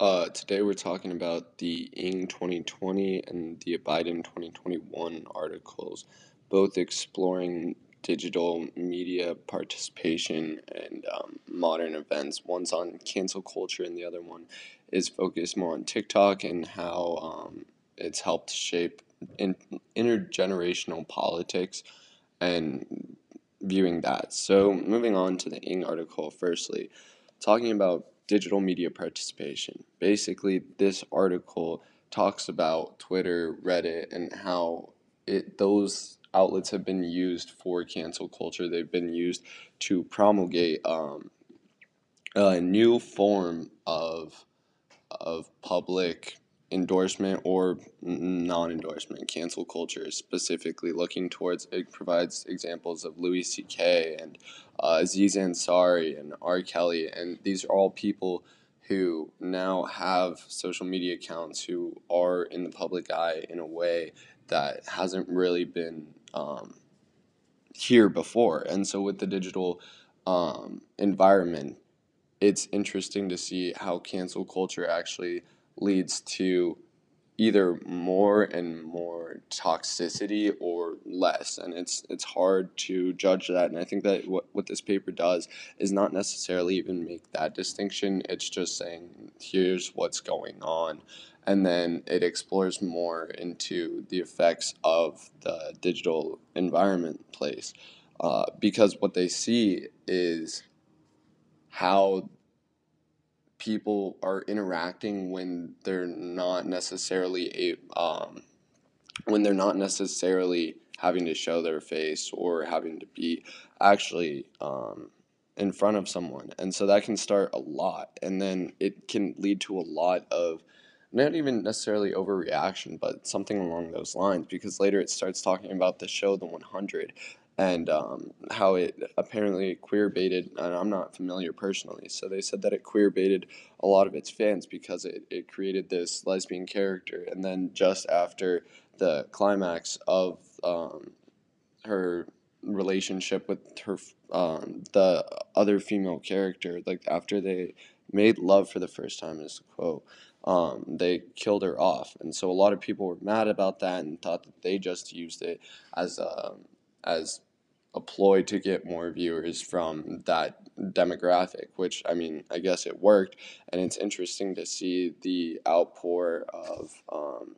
Uh, today we're talking about the Ng 2020 and the Abidin 2021 articles, both exploring digital media participation and um, modern events. One's on cancel culture, and the other one is focused more on TikTok and how um, it's helped shape in, intergenerational politics and viewing that. So, moving on to the Ng article, firstly, talking about digital media participation. Basically, this article talks about Twitter, Reddit, and how it those outlets have been used for cancel culture. They've been used to promulgate um, a new form of of public endorsement or non-endorsement cancel culture is specifically looking towards it provides examples of Louis C.K. and uh, Aziz Ansari and R. Kelly and these are all people who now have social media accounts who are in the public eye in a way that hasn't really been um, here before and so with the digital um, environment it's interesting to see how cancel culture actually leads to either more and more toxicity or less and it's it's hard to judge that and i think that what, what this paper does is not necessarily even make that distinction it's just saying here's what's going on and then it explores more into the effects of the digital environment place uh, because what they see is how people are interacting when they're not necessarily a um, when they're not necessarily having to show their face or having to be actually um, in front of someone. And so that can start a lot. And then it can lead to a lot of not even necessarily overreaction but something along those lines because later it starts talking about the show the 100 and um, how it apparently queer baited, and I'm not familiar personally, so they said that it queer baited a lot of its fans because it, it created this lesbian character, and then just after the climax of um, her relationship with her um, the other female character, like after they made love for the first time, is the quote. Um, they killed her off, and so a lot of people were mad about that and thought that they just used it as a as a ploy to get more viewers from that demographic, which I mean, I guess it worked, and it's interesting to see the outpour of um,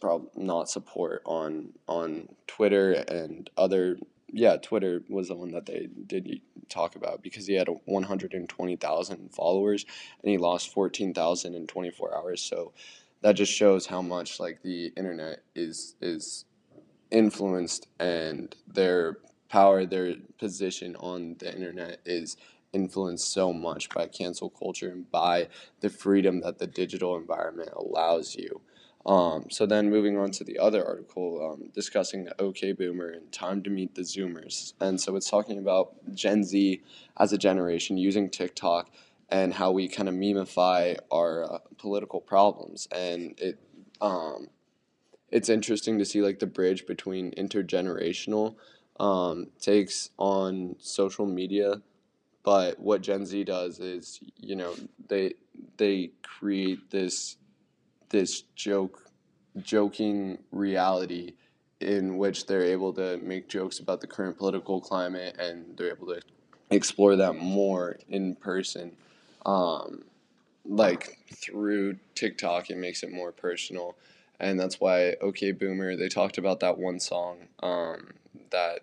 prob- not support on on Twitter and other. Yeah, Twitter was the one that they did talk about because he had 120,000 followers and he lost 14,000 in 24 hours. So that just shows how much like the internet is is influenced and their power, their position on the internet is influenced so much by cancel culture and by the freedom that the digital environment allows you. Um, so then moving on to the other article um, discussing the OK Boomer and time to meet the Zoomers. And so it's talking about Gen Z as a generation using TikTok and how we kind of memify our uh, political problems. And it um, it's interesting to see like the bridge between intergenerational um, takes on social media, but what Gen Z does is, you know, they they create this this joke joking reality in which they're able to make jokes about the current political climate and they're able to explore that more in person. Um, like through TikTok, it makes it more personal. And that's why OK Boomer, they talked about that one song um, that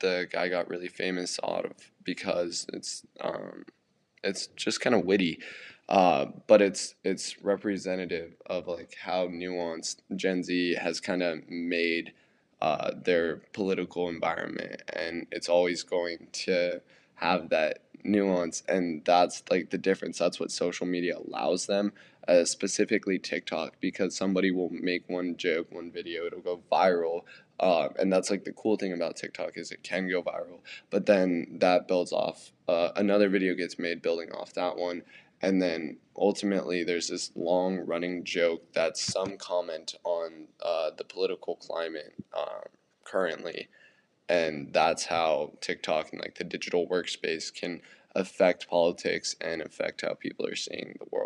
the guy got really famous out of because it's um, it's just kind of witty, uh, but it's it's representative of like how nuanced Gen Z has kind of made uh, their political environment, and it's always going to have that nuance, and that's like the difference. That's what social media allows them, uh, specifically TikTok, because somebody will make one joke, one video, it'll go viral, uh, and that's like the cool thing about TikTok is it can go viral, but then that builds off. Uh, another video gets made building off that one, and then ultimately there's this long running joke that's some comment on uh, the political climate uh, currently, and that's how TikTok and like the digital workspace can affect politics and affect how people are seeing the world.